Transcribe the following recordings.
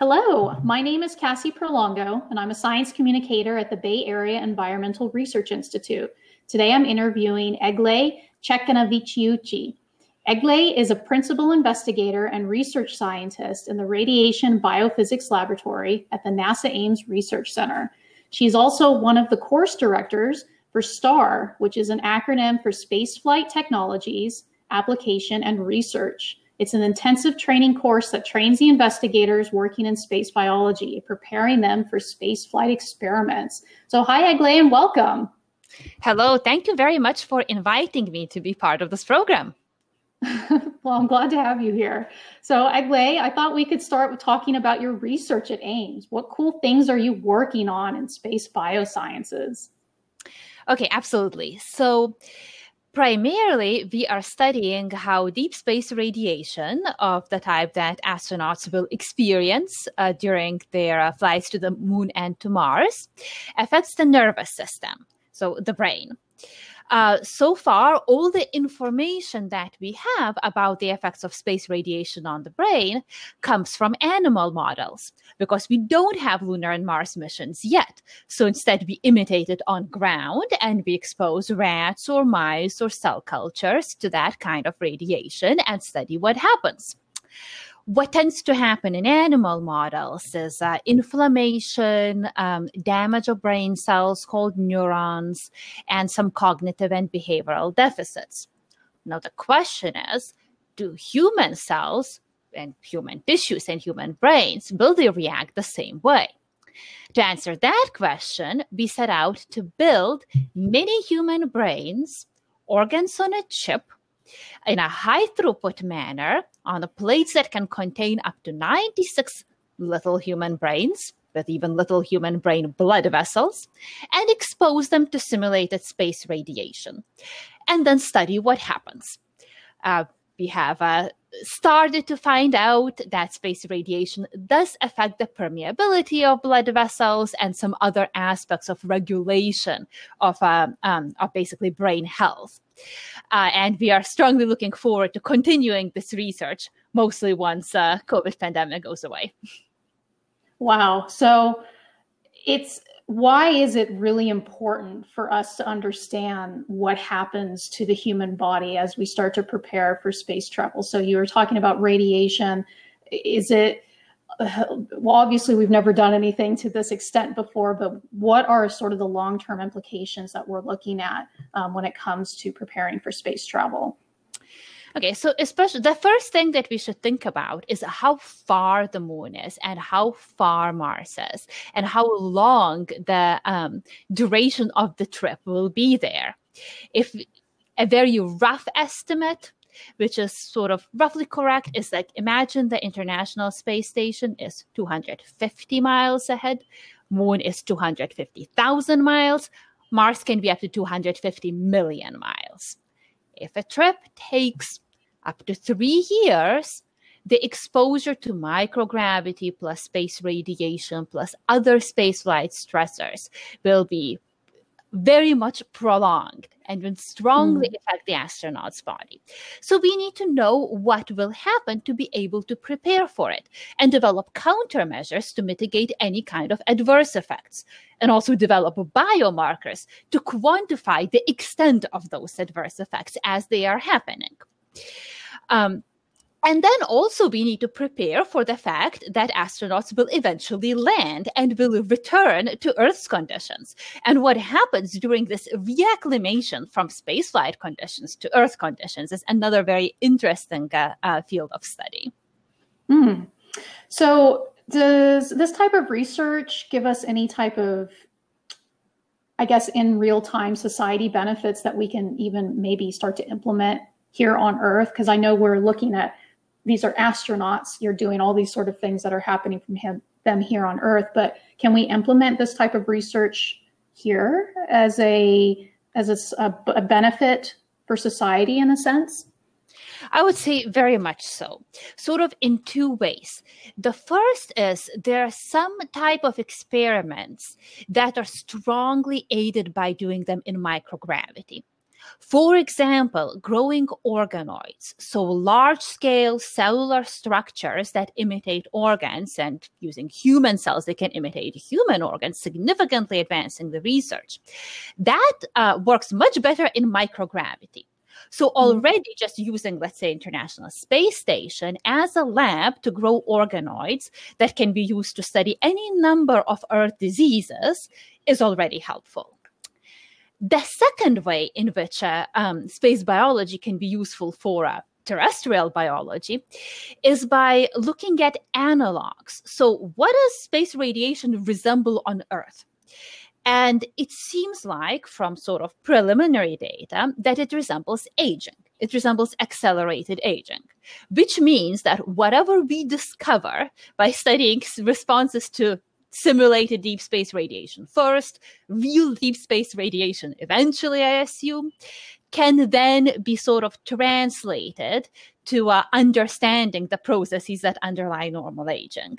Hello, my name is Cassie Prolongo, and I'm a science communicator at the Bay Area Environmental Research Institute. Today I'm interviewing Egle Cekanaviciute. Egle is a principal investigator and research scientist in the Radiation Biophysics Laboratory at the NASA Ames Research Center. She's also one of the course directors for STAR, which is an acronym for Spaceflight Technologies, Application, and Research. It's an intensive training course that trains the investigators working in space biology, preparing them for space flight experiments. So, hi, Egle, and welcome. Hello, thank you very much for inviting me to be part of this program. well, I'm glad to have you here. So, Egle, I thought we could start with talking about your research at Ames. What cool things are you working on in space biosciences? Okay, absolutely. So, Primarily, we are studying how deep space radiation of the type that astronauts will experience uh, during their uh, flights to the moon and to Mars affects the nervous system, so the brain. Uh, so far, all the information that we have about the effects of space radiation on the brain comes from animal models because we don't have lunar and Mars missions yet. So instead, we imitate it on ground and we expose rats or mice or cell cultures to that kind of radiation and study what happens what tends to happen in animal models is uh, inflammation, um, damage of brain cells called neurons, and some cognitive and behavioral deficits. Now, the question is do human cells and human tissues and human brains will they react the same way? To answer that question, we set out to build mini human brains, organs on a chip, in a high throughput manner on the plates that can contain up to 96 little human brains with even little human brain blood vessels and expose them to simulated space radiation and then study what happens. Uh, we have uh, started to find out that space radiation does affect the permeability of blood vessels and some other aspects of regulation of, uh, um, of basically brain health. Uh, and we are strongly looking forward to continuing this research, mostly once uh, COVID pandemic goes away. Wow. So it's why is it really important for us to understand what happens to the human body as we start to prepare for space travel? So you were talking about radiation. Is it well, obviously, we've never done anything to this extent before, but what are sort of the long term implications that we're looking at um, when it comes to preparing for space travel? Okay, so especially the first thing that we should think about is how far the moon is and how far Mars is and how long the um, duration of the trip will be there. If a very rough estimate which is sort of roughly correct, is like imagine the International Space Station is 250 miles ahead, Moon is 250,000 miles, Mars can be up to 250 million miles. If a trip takes up to three years, the exposure to microgravity plus space radiation plus other spaceflight stressors will be very much prolonged and will strongly mm. affect the astronaut's body. So we need to know what will happen to be able to prepare for it and develop countermeasures to mitigate any kind of adverse effects and also develop biomarkers to quantify the extent of those adverse effects as they are happening. Um, and then also we need to prepare for the fact that astronauts will eventually land and will return to Earth's conditions. And what happens during this reacclimation from spaceflight conditions to Earth conditions is another very interesting uh, uh, field of study. Mm. So, does this type of research give us any type of I guess in real time society benefits that we can even maybe start to implement here on Earth? Because I know we're looking at these are astronauts. You're doing all these sort of things that are happening from him, them here on Earth. But can we implement this type of research here as a as a, a benefit for society in a sense? I would say very much so, sort of in two ways. The first is there are some type of experiments that are strongly aided by doing them in microgravity. For example, growing organoids, so large scale cellular structures that imitate organs, and using human cells, they can imitate human organs, significantly advancing the research. That uh, works much better in microgravity. So mm-hmm. already just using, let's say, International Space Station as a lab to grow organoids that can be used to study any number of Earth diseases is already helpful. The second way in which uh, um, space biology can be useful for uh, terrestrial biology is by looking at analogs. So, what does space radiation resemble on Earth? And it seems like, from sort of preliminary data, that it resembles aging. It resembles accelerated aging, which means that whatever we discover by studying responses to simulated deep space radiation first, real deep space radiation eventually, I assume, can then be sort of translated to uh, understanding the processes that underlie normal aging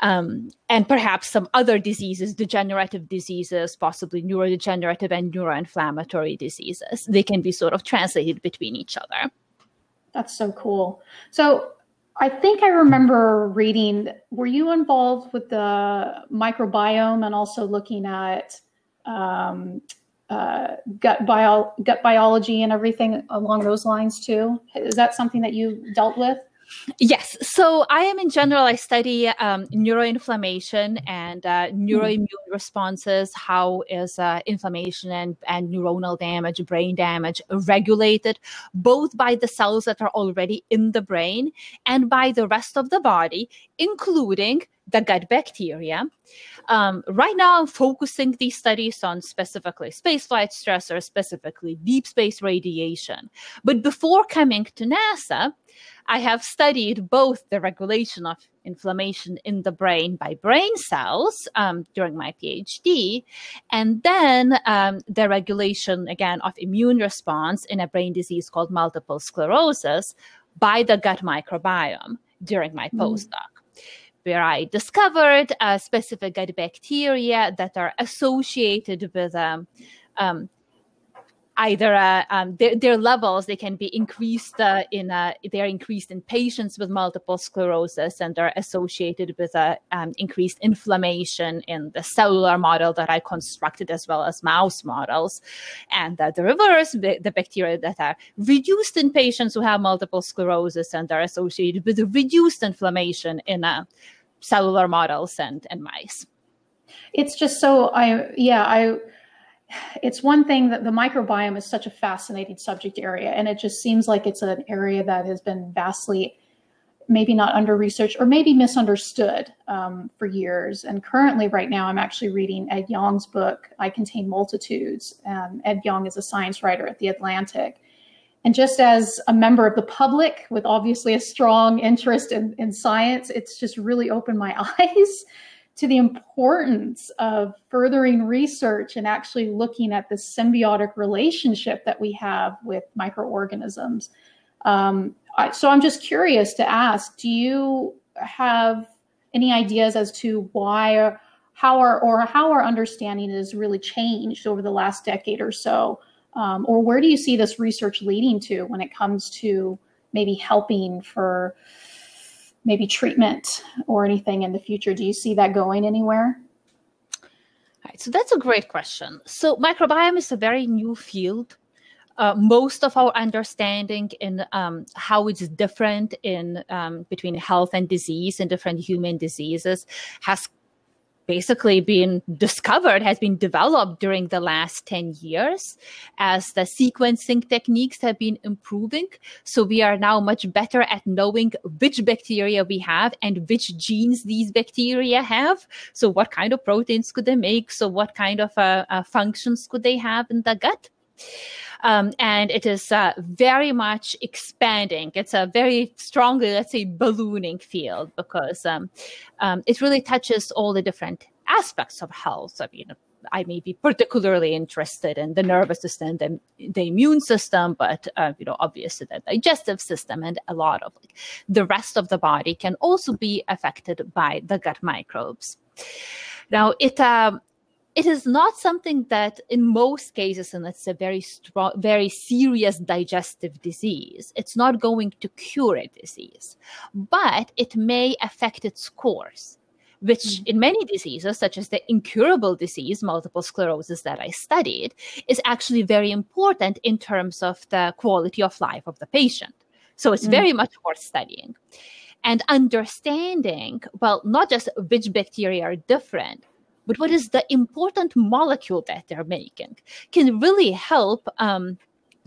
um, and perhaps some other diseases, degenerative diseases, possibly neurodegenerative and neuroinflammatory diseases. They can be sort of translated between each other. That's so cool. So I think I remember reading, were you involved with the microbiome and also looking at um, uh, gut, bio- gut biology and everything along those lines too? Is that something that you dealt with? Yes. So I am in general, I study um, neuroinflammation and uh, hmm. neuroimmune responses. How is uh, inflammation and, and neuronal damage, brain damage regulated both by the cells that are already in the brain and by the rest of the body, including the gut bacteria. Um, right now, I'm focusing these studies on specifically spaceflight stressors, specifically deep space radiation. But before coming to NASA, I have studied both the regulation of inflammation in the brain by brain cells um, during my PhD, and then um, the regulation again of immune response in a brain disease called multiple sclerosis by the gut microbiome during my mm. postdoc. Where I discovered uh, specific bacteria that are associated with um, um, either uh, um, their, their, levels they can be increased uh, in uh, they're increased in patients with multiple sclerosis and are associated with uh, um, increased inflammation in the cellular model that I constructed as well as mouse models, and the reverse the, the bacteria that are reduced in patients who have multiple sclerosis and are associated with reduced inflammation in uh, cellular models and and mice. It's just so I yeah I it's one thing that the microbiome is such a fascinating subject area, and it just seems like it's an area that has been vastly, maybe not under researched or maybe misunderstood um, for years. And currently, right now, I'm actually reading Ed Yong's book, I Contain Multitudes. Um, Ed Yong is a science writer at The Atlantic. And just as a member of the public with obviously a strong interest in, in science, it's just really opened my eyes to the importance of furthering research and actually looking at the symbiotic relationship that we have with microorganisms. Um, I, so I'm just curious to ask, do you have any ideas as to why how our or how our understanding has really changed over the last decade or so? Um, or where do you see this research leading to when it comes to maybe helping for maybe treatment or anything in the future? Do you see that going anywhere? Right, so that's a great question. So microbiome is a very new field. Uh, most of our understanding in um, how it's different in um, between health and disease and different human diseases has basically been discovered, has been developed during the last 10 years as the sequencing techniques have been improving. So we are now much better at knowing which bacteria we have and which genes these bacteria have. So what kind of proteins could they make? So what kind of uh, uh, functions could they have in the gut? Um, and it is uh, very much expanding. It's a very strongly, let's say, ballooning field because um, um, it really touches all the different aspects of health. I mean, I may be particularly interested in the nervous system, the, the immune system, but uh, you know, obviously the digestive system and a lot of like, the rest of the body can also be affected by the gut microbes. Now, it um, it is not something that, in most cases, and it's a very strong, very serious digestive disease, it's not going to cure a disease, but it may affect its course which mm-hmm. in many diseases, such as the incurable disease, multiple sclerosis, that I studied, is actually very important in terms of the quality of life of the patient. So it's mm. very much worth studying. And understanding, well, not just which bacteria are different, but what is the important molecule that they're making can really help um,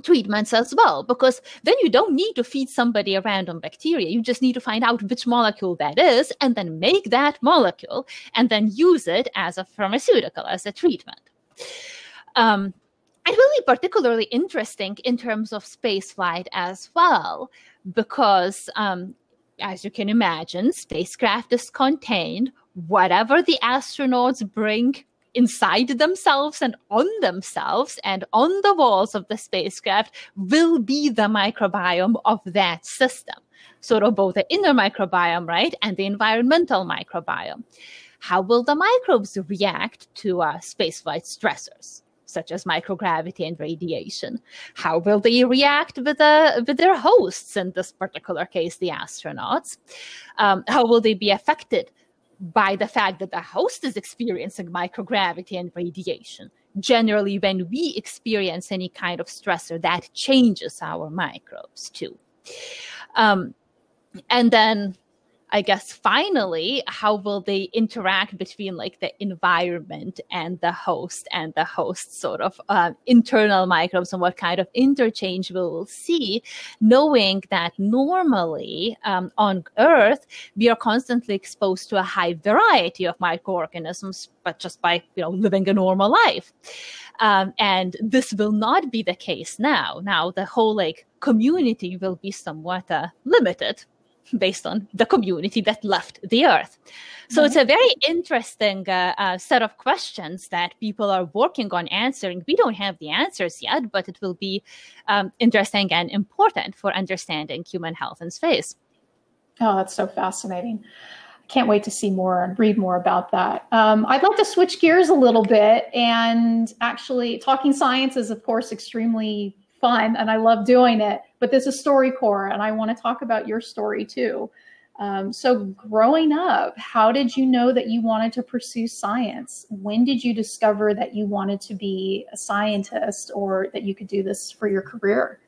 treatments as well because then you don't need to feed somebody a random bacteria. You just need to find out which molecule that is and then make that molecule and then use it as a pharmaceutical as a treatment. Um, and really particularly interesting in terms of spaceflight as well because um, as you can imagine spacecraft is contained whatever the astronauts bring inside themselves and on themselves and on the walls of the spacecraft will be the microbiome of that system. Sort of both the inner microbiome, right, and the environmental microbiome. How will the microbes react to uh, spaceflight stressors? such as microgravity and radiation. How will they react with, uh, with their hosts, in this particular case, the astronauts? Um, how will they be affected by the fact that the host is experiencing microgravity and radiation. Generally, when we experience any kind of stressor, that changes our microbes too. Um, and then I guess finally, how will they interact between like the environment and the host and the host sort of uh, internal microbes and what kind of interchange we will see, knowing that normally um, on Earth, we are constantly exposed to a high variety of microorganisms, but just by, you know, living a normal life. Um, and this will not be the case now. Now the whole like community will be somewhat uh, limited based on the community that left the earth. So mm-hmm. it's a very interesting uh, uh, set of questions that people are working on answering. We don't have the answers yet, but it will be um, interesting and important for understanding human health in space. Oh, that's so fascinating. I can't wait to see more and read more about that. Um, I'd like to switch gears a little bit and actually, talking science is, of course, extremely fun and I love doing it. But this is StoryCorps, and I want to talk about your story too. Um, so, growing up, how did you know that you wanted to pursue science? When did you discover that you wanted to be a scientist or that you could do this for your career?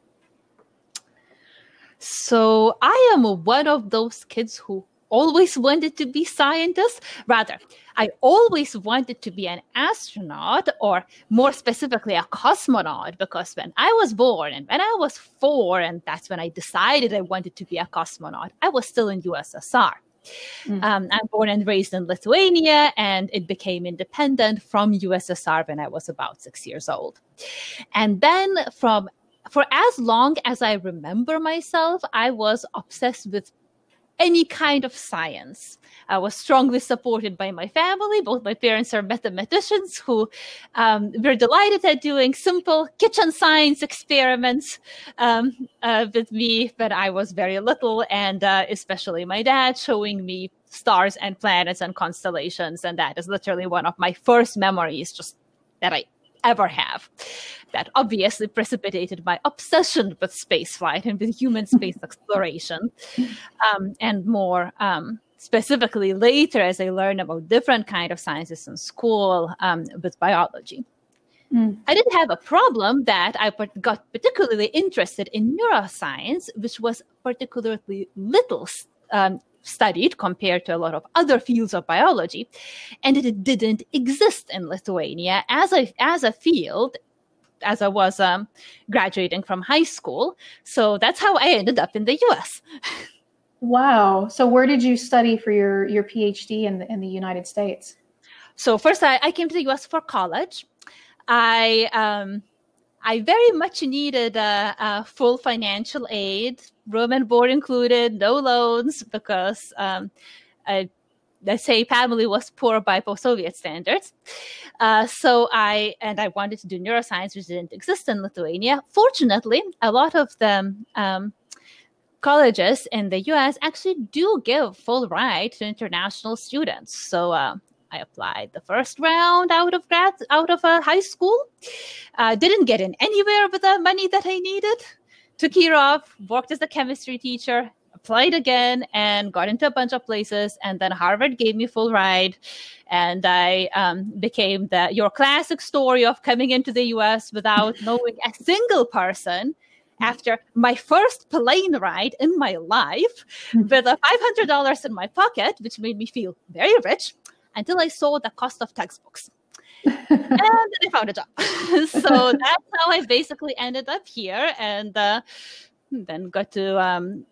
So, I am one of those kids who always wanted to be scientist. Rather, I always wanted to be an astronaut, or more specifically, a cosmonaut, because when I was born and when I was four, and that's when I decided I wanted to be a cosmonaut, I was still in USSR. Mm. Um, I'm born and raised in Lithuania, and it became independent from USSR when I was about six years old. And then from for as long as I remember myself, I was obsessed with any kind of science. I was strongly supported by my family. Both my parents are mathematicians who um, were delighted at doing simple kitchen science experiments um, uh, with me when I was very little, and uh, especially my dad showing me stars and planets and constellations. And that is literally one of my first memories, just that I ever have. That obviously precipitated my obsession with spaceflight and with human space exploration, um, and more um, specifically later as I learned about different kind of sciences in school um, with biology. Mm. I didn't have a problem that I got particularly interested in neuroscience, which was particularly little um, studied compared to a lot of other fields of biology, and it didn't exist in Lithuania as a as a field as I was um, graduating from high school. So that's how I ended up in the U.S. wow! So where did you study for your your PhD in the, in the United States? So first, I, I came to the U.S. for college. I um, I very much needed a, a, full financial aid, room and board included, no loans, because um, I, let's say family was poor by post-Soviet standards. Uh, so I and I wanted to do neuroscience, which didn't exist in Lithuania. Fortunately, a lot of the um, colleges in the U.S. actually do give full ride to international students. So uh, I applied the first round out of grad, out of uh, high school. Uh, didn't get in anywhere with the money that I needed. Took year off, worked as a chemistry teacher, applied again and got into a bunch of places and then harvard gave me full ride and i um, became the your classic story of coming into the us without knowing a single person after my first plane ride in my life hmm. with a $500 in my pocket, which made me feel very rich until I saw the cost of textbooks. and then I found a job. so that's how I basically ended up here and uh, then got to um,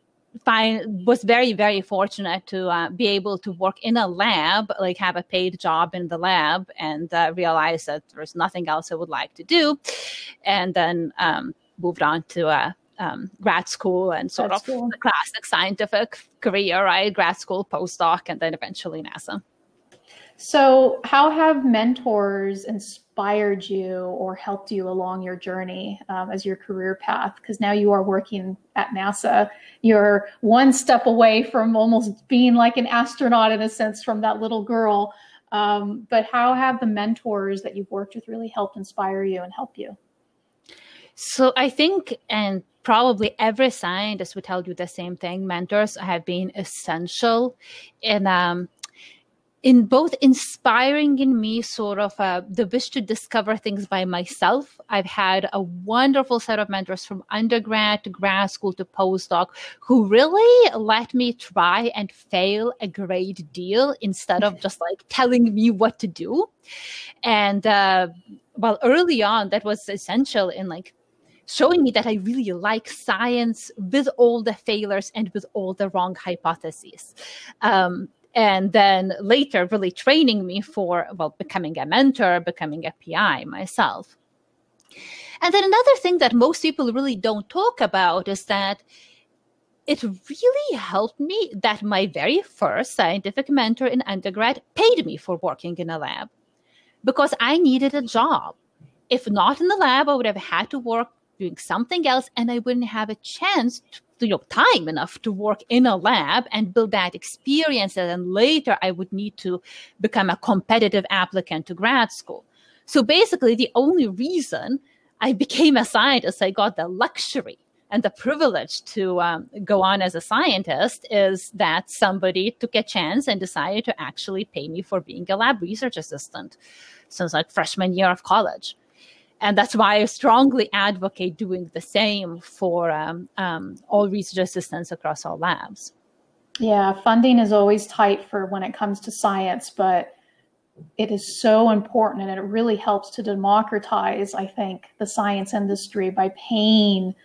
find was very very fortunate to uh, be able to work in a lab like have a paid job in the lab and uh, realize that there's nothing else i would like to do and then um, moved on to a um, grad school and sort of the classic scientific career, right? Grad school, postdoc, and then eventually NASA. So, how have mentors inspired you or helped you along your journey um, as your career path? Because now you are working at NASA. You're one step away from almost being like an astronaut in a sense from that little girl. Um, but how have the mentors that you've worked with really helped inspire you and help you? So I think, and probably every scientist would tell you the same thing. Mentors have been essential in um, in both inspiring in me sort of uh, the wish to discover things by myself. I've had a wonderful set of mentors from undergrad to grad school to postdoc who really let me try and fail a great deal instead of just like telling me what to do. And uh, well, early on, that was essential in like showing me that I really like science with all the failures and with all the wrong hypotheses. Um, and then later, really training me for, well, becoming a mentor, becoming a PI myself. And then another thing that most people really don't talk about is that it really helped me that my very first scientific mentor in undergrad paid me for working in a lab because I needed a job. If not in the lab, I would have had to work doing something else and I wouldn't have a chance to, you know, time enough to work in a lab and build that experience. And then later I would need to become a competitive applicant to grad school. So basically the only reason I became a scientist, I got the luxury and the privilege to um, go on as a scientist is that somebody took a chance and decided to actually pay me for being a lab research assistant since like freshman year of college and that's why I strongly advocate doing the same for um, um, all research assistants across all labs. Yeah, funding is always tight for when it comes to science, but it is so important and it really helps to democratize, I think, the science industry by paying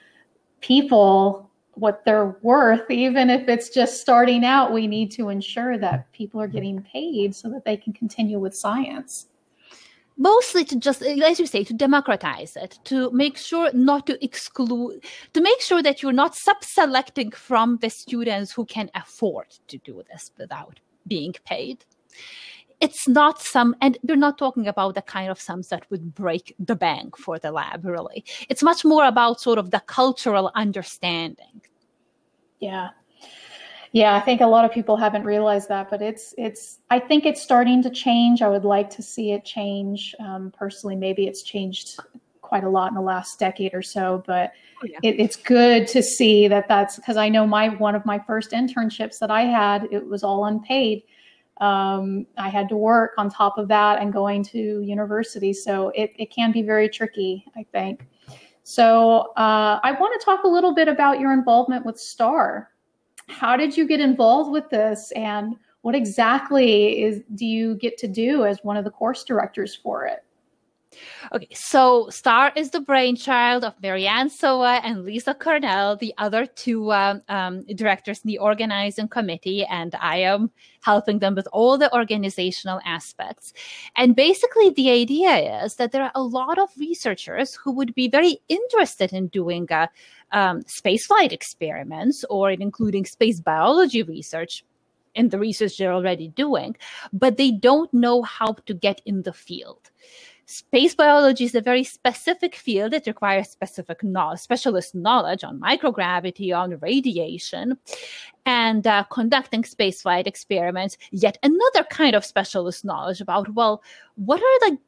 people what they're worth. Even if it's just starting out, we need to ensure that people are getting paid so that they can continue with science mostly to just as you say to democratize it to make sure not to exclude to make sure that you're not sub-selecting from the students who can afford to do this without being paid. It's not some and we're not talking about the kind of sums that would break the bank for the lab really. It's much more about sort of the cultural understanding. Yeah yeah, I think a lot of people haven't realized that, but it's it's. I think it's starting to change. I would like to see it change. Um, personally, maybe it's changed quite a lot in the last decade or so, but oh, yeah. it, it's good to see that that's because I know my one of my first internships that I had it was all unpaid. Um, I had to work on top of that and going to university, so it it can be very tricky. I think. So uh, I want to talk a little bit about your involvement with STAR how did you get involved with this and what exactly is do you get to do as one of the course directors for it Okay, so STAR is the brainchild of Marianne Sowa and Lisa Carnell, the other two um, um, directors in the organizing committee, and I am helping them with all the organizational aspects. And basically, the idea is that there are a lot of researchers who would be very interested in doing uh, um, spaceflight experiments or including space biology research in the research they're already doing, but they don't know how to get in the field. space biology is a very specific field. It requires specific knowledge, specialist knowledge on microgravity, on radiation, and uh, conducting spaceflight experiments. Yet another kind of specialist knowledge about, well, what are the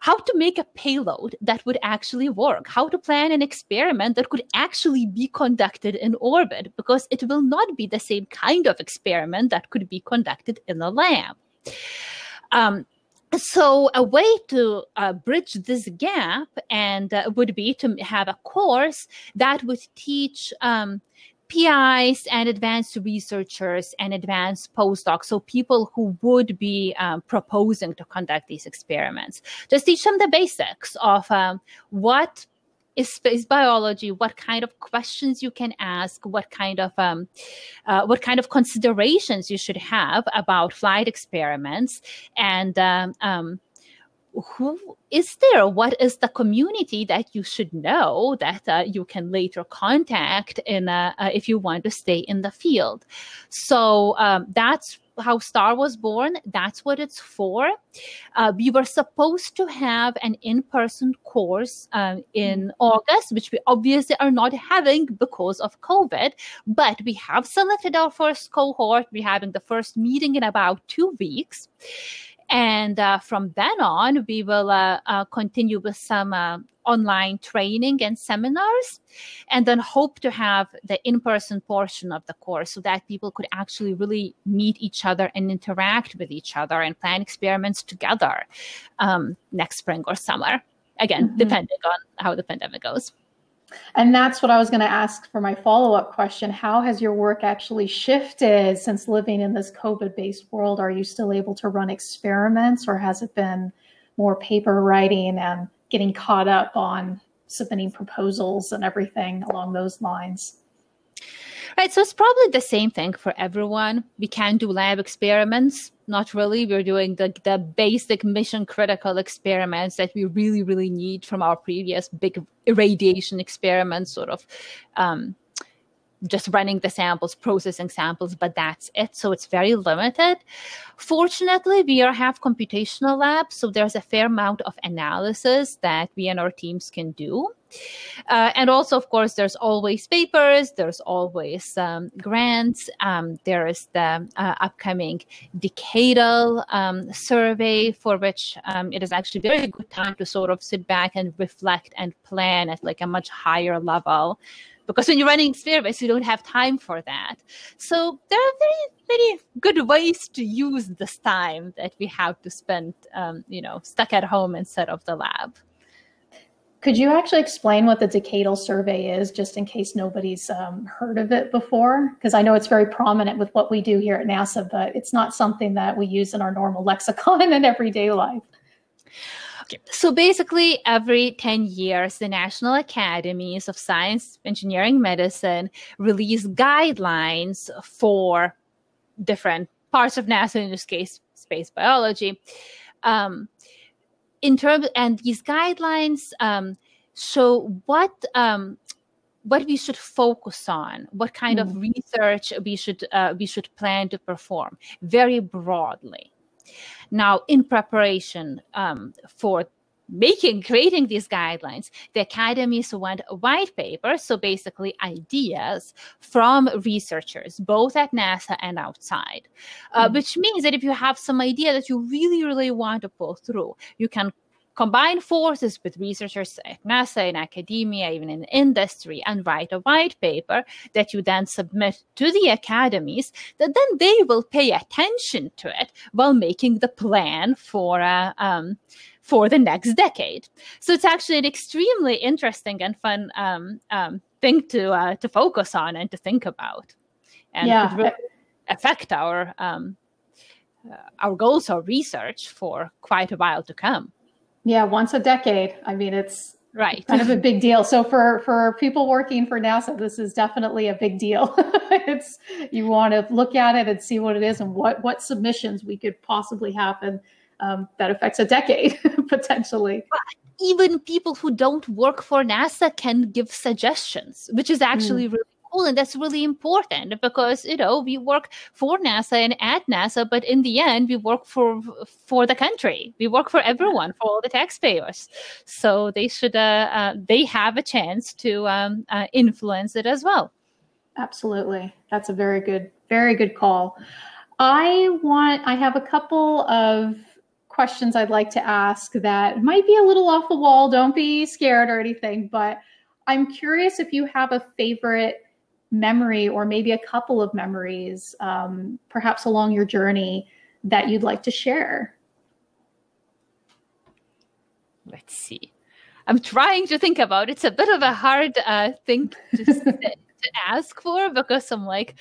how to make a payload that would actually work, how to plan an experiment that could actually be conducted in orbit, because it will not be the same kind of experiment that could be conducted in a lab. Um, so a way to uh, bridge this gap and uh, would be to have a course that would teach um, PIs and advanced researchers and advanced postdocs, so people who would be um, proposing to conduct these experiments, just teach them the basics of um, what is space biology, what kind of questions you can ask, what kind of um, uh, what kind of considerations you should have about flight experiments, and um, um, who is there? What is the community that you should know that uh, you can later contact in uh, if you want to stay in the field? So um, that's how Star was born. That's what it's for. Uh, we were supposed to have an in-person course um, in mm. August, which we obviously are not having because of COVID. But we have selected our first cohort. We're having the first meeting in about two weeks. And uh, from then on, we will uh, uh, continue with some uh, online training and seminars, and then hope to have the in person portion of the course so that people could actually really meet each other and interact with each other and plan experiments together um, next spring or summer. Again, mm-hmm. depending on how the pandemic goes. And that's what I was going to ask for my follow up question. How has your work actually shifted since living in this COVID based world? Are you still able to run experiments or has it been more paper writing and getting caught up on submitting proposals and everything along those lines? Right. So it's probably the same thing for everyone. We can do lab experiments. Not really. We're doing the, the basic mission critical experiments that we really, really need from our previous big irradiation experiments, sort of um, just running the samples, processing samples, but that's it. So it's very limited. Fortunately, we have computational labs, so there's a fair amount of analysis that we and our teams can do. Uh, and also, of course, there's always papers, there's always um, grants, um, there is the uh, upcoming decadal um, survey for which um, it is actually a very good time to sort of sit back and reflect and plan at like a much higher level because when you're running experiments, you don't have time for that. So there are very, very good ways to use this time that we have to spend, um, you know, stuck at home instead of the lab. Could you actually explain what the decadal survey is, just in case nobody's um, heard of it before? Because I know it's very prominent with what we do here at NASA, but it's not something that we use in our normal lexicon in everyday life. Okay. So basically, every 10 years, the National Academies of Science, Engineering, Medicine release guidelines for different parts of NASA, in this case, space biology. Um, in terms and these guidelines um, show what um, what we should focus on, what kind mm. of research we should uh, we should plan to perform very broadly. Now, in preparation um, for making creating these guidelines the academies want white papers so basically ideas from researchers both at nasa and outside uh, mm-hmm. which means that if you have some idea that you really really want to pull through you can combine forces with researchers at NASA, in academia, even in industry, and write a white paper that you then submit to the academies, that then they will pay attention to it while making the plan for uh, um, for the next decade. So it's actually an extremely interesting and fun um, um, thing to uh, to focus on and to think about, and yeah. really affect our um, uh, our goals or research for quite a while to come. Yeah, once a decade. I mean, it's right kind of a big deal so for for people working for nasa this is definitely a big deal it's you want to look at it and see what it is and what what submissions we could possibly have and um, that affects a decade potentially even people who don't work for nasa can give suggestions which is actually mm. really cool and that's really important because you know we work for nasa and at nasa but in the end we work for for the country. We work for everyone for all the taxpayers. So they should uh, uh, they have a chance to um, uh, influence it as well. Absolutely. That's a very good very good call. I want i have a couple of questions i'd like to ask that might be a little off the wall. Don't be scared or anything but i'm curious if you have a favorite memory or maybe a couple of memories, um, perhaps along your journey, that you'd like to share? Let's see. I'm trying to think about. It's a bit of a hard uh, thing to, to ask for because I'm like,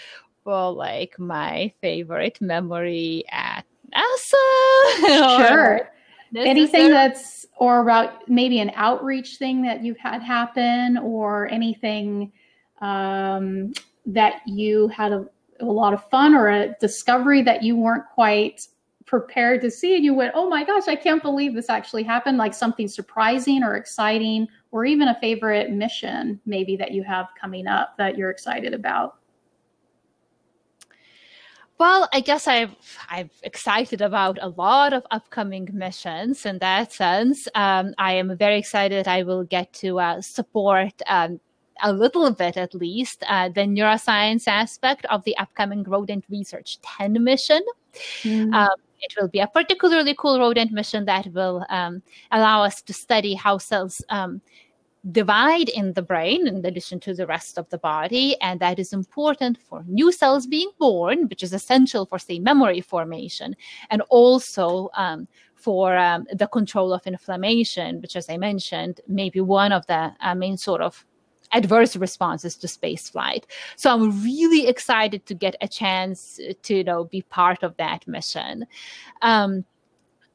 well, like my favorite memory at NASA. Sure. Anything that's or about maybe an outreach thing that you've had happen or anything um, that you had a, a lot of fun or a discovery that you weren't quite prepared to see and you went oh my gosh i can't believe this actually happened like something surprising or exciting or even a favorite mission maybe that you have coming up that you're excited about well, I guess I've I'm excited about a lot of upcoming missions. In that sense, um, I am very excited I will get to uh, support um, a little bit at least uh, the neuroscience aspect of the upcoming rodent research 10 mission mm. um, it will be a particularly cool rodent mission that will um, allow us to study how cells um, divide in the brain in addition to the rest of the body and that is important for new cells being born which is essential for say memory formation and also um, for um, the control of inflammation which as i mentioned may be one of the uh, main sort of adverse responses to space flight. So I'm really excited to get a chance to you know be part of that mission. Um,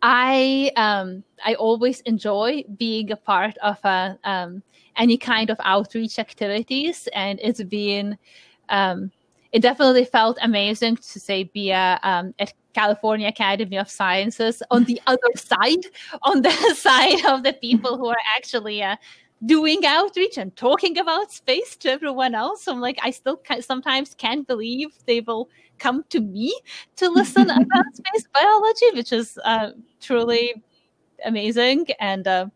I um, I always enjoy being a part of a, um, any kind of outreach activities, and it's been um, it definitely felt amazing to say be a, um, at California Academy of Sciences on the other side, on the side of the people who are actually uh, doing outreach and talking about space to everyone else. I'm like, I still sometimes can't believe they will come to me to listen about space biology, which is uh, truly amazing. And uh,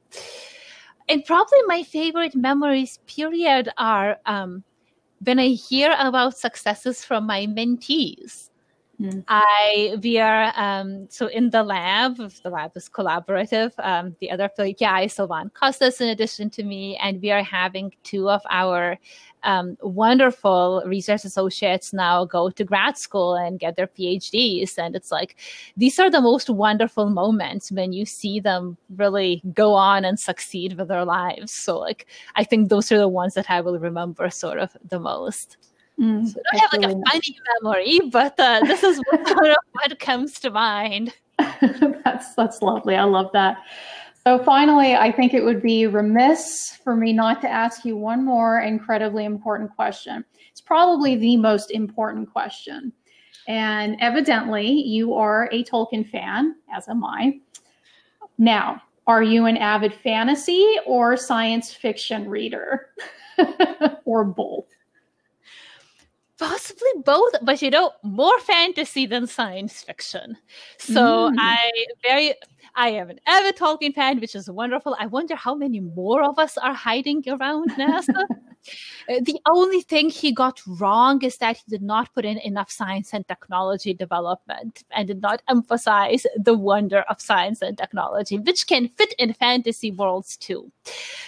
and probably my favorite memories period are um, when I hear about successes from my mentees. Mm. I we are um, so in the lab. The lab is collaborative. Um, the other guy, Sylvain Costes, in addition to me, and we are having two of our um, wonderful research associates now go to grad school and get their PhDs. And it's like these are the most wonderful moments when you see them really go on and succeed with their lives. So like I think those are the ones that I will remember sort of the most. Mm, so I don't have like a funny memory, but uh, this is what, what comes to mind. that's that's lovely. I love that. So finally, I think it would be remiss for me not to ask you one more incredibly important question. It's probably the most important question. And evidently, you are a Tolkien fan, as am I. Now, are you an avid fantasy or science fiction reader? or both? Possibly both but you know more fantasy than science fiction. So mm. i very i am an avid tolkien fan which is wonderful. I wonder how many more of us are hiding around nasa Uh, the only thing he got wrong is that he did not put in enough science and technology development and did not emphasize the wonder of science and technology, which can fit in fantasy worlds too.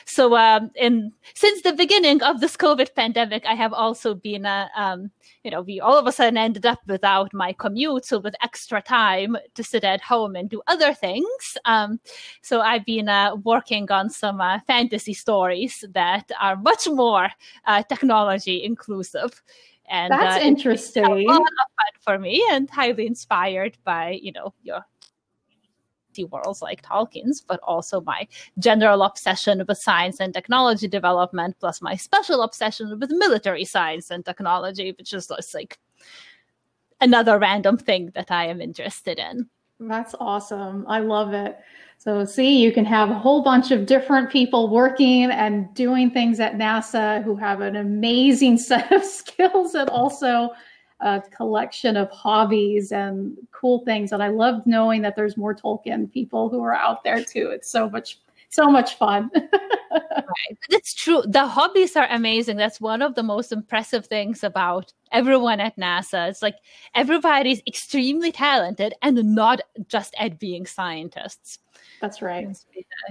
So, um, in since the beginning of this COVID pandemic, I have also been a um, you know, we all of a sudden ended up without my commute, so with extra time to sit at home and do other things. Um, so I've been uh, working on some uh, fantasy stories that are much more uh, technology inclusive. And that's uh, interesting. a lot of fun for me, and highly inspired by you know your worlds like Tolkien's, but also my general obsession with science and technology development, plus my special obsession with military science and technology, which is just like another random thing that I am interested in. That's awesome. I love it. So, see, you can have a whole bunch of different people working and doing things at NASA who have an amazing set of skills and also a collection of hobbies and cool things. And I love knowing that there's more Tolkien people who are out there too. It's so much, so much fun. right. That's true. The hobbies are amazing. That's one of the most impressive things about everyone at NASA. It's like everybody's extremely talented and not just at being scientists. That's right. It's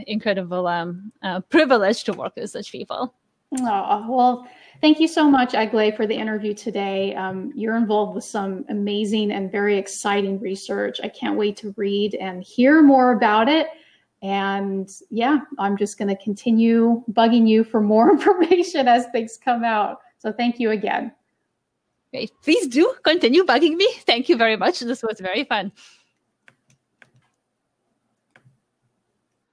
incredible um, uh, privilege to work with such people. Oh, well, thank you so much, Egle, for the interview today. Um, you're involved with some amazing and very exciting research. I can't wait to read and hear more about it. And yeah, I'm just going to continue bugging you for more information as things come out. So thank you again. Great. Please do continue bugging me. Thank you very much. This was very fun.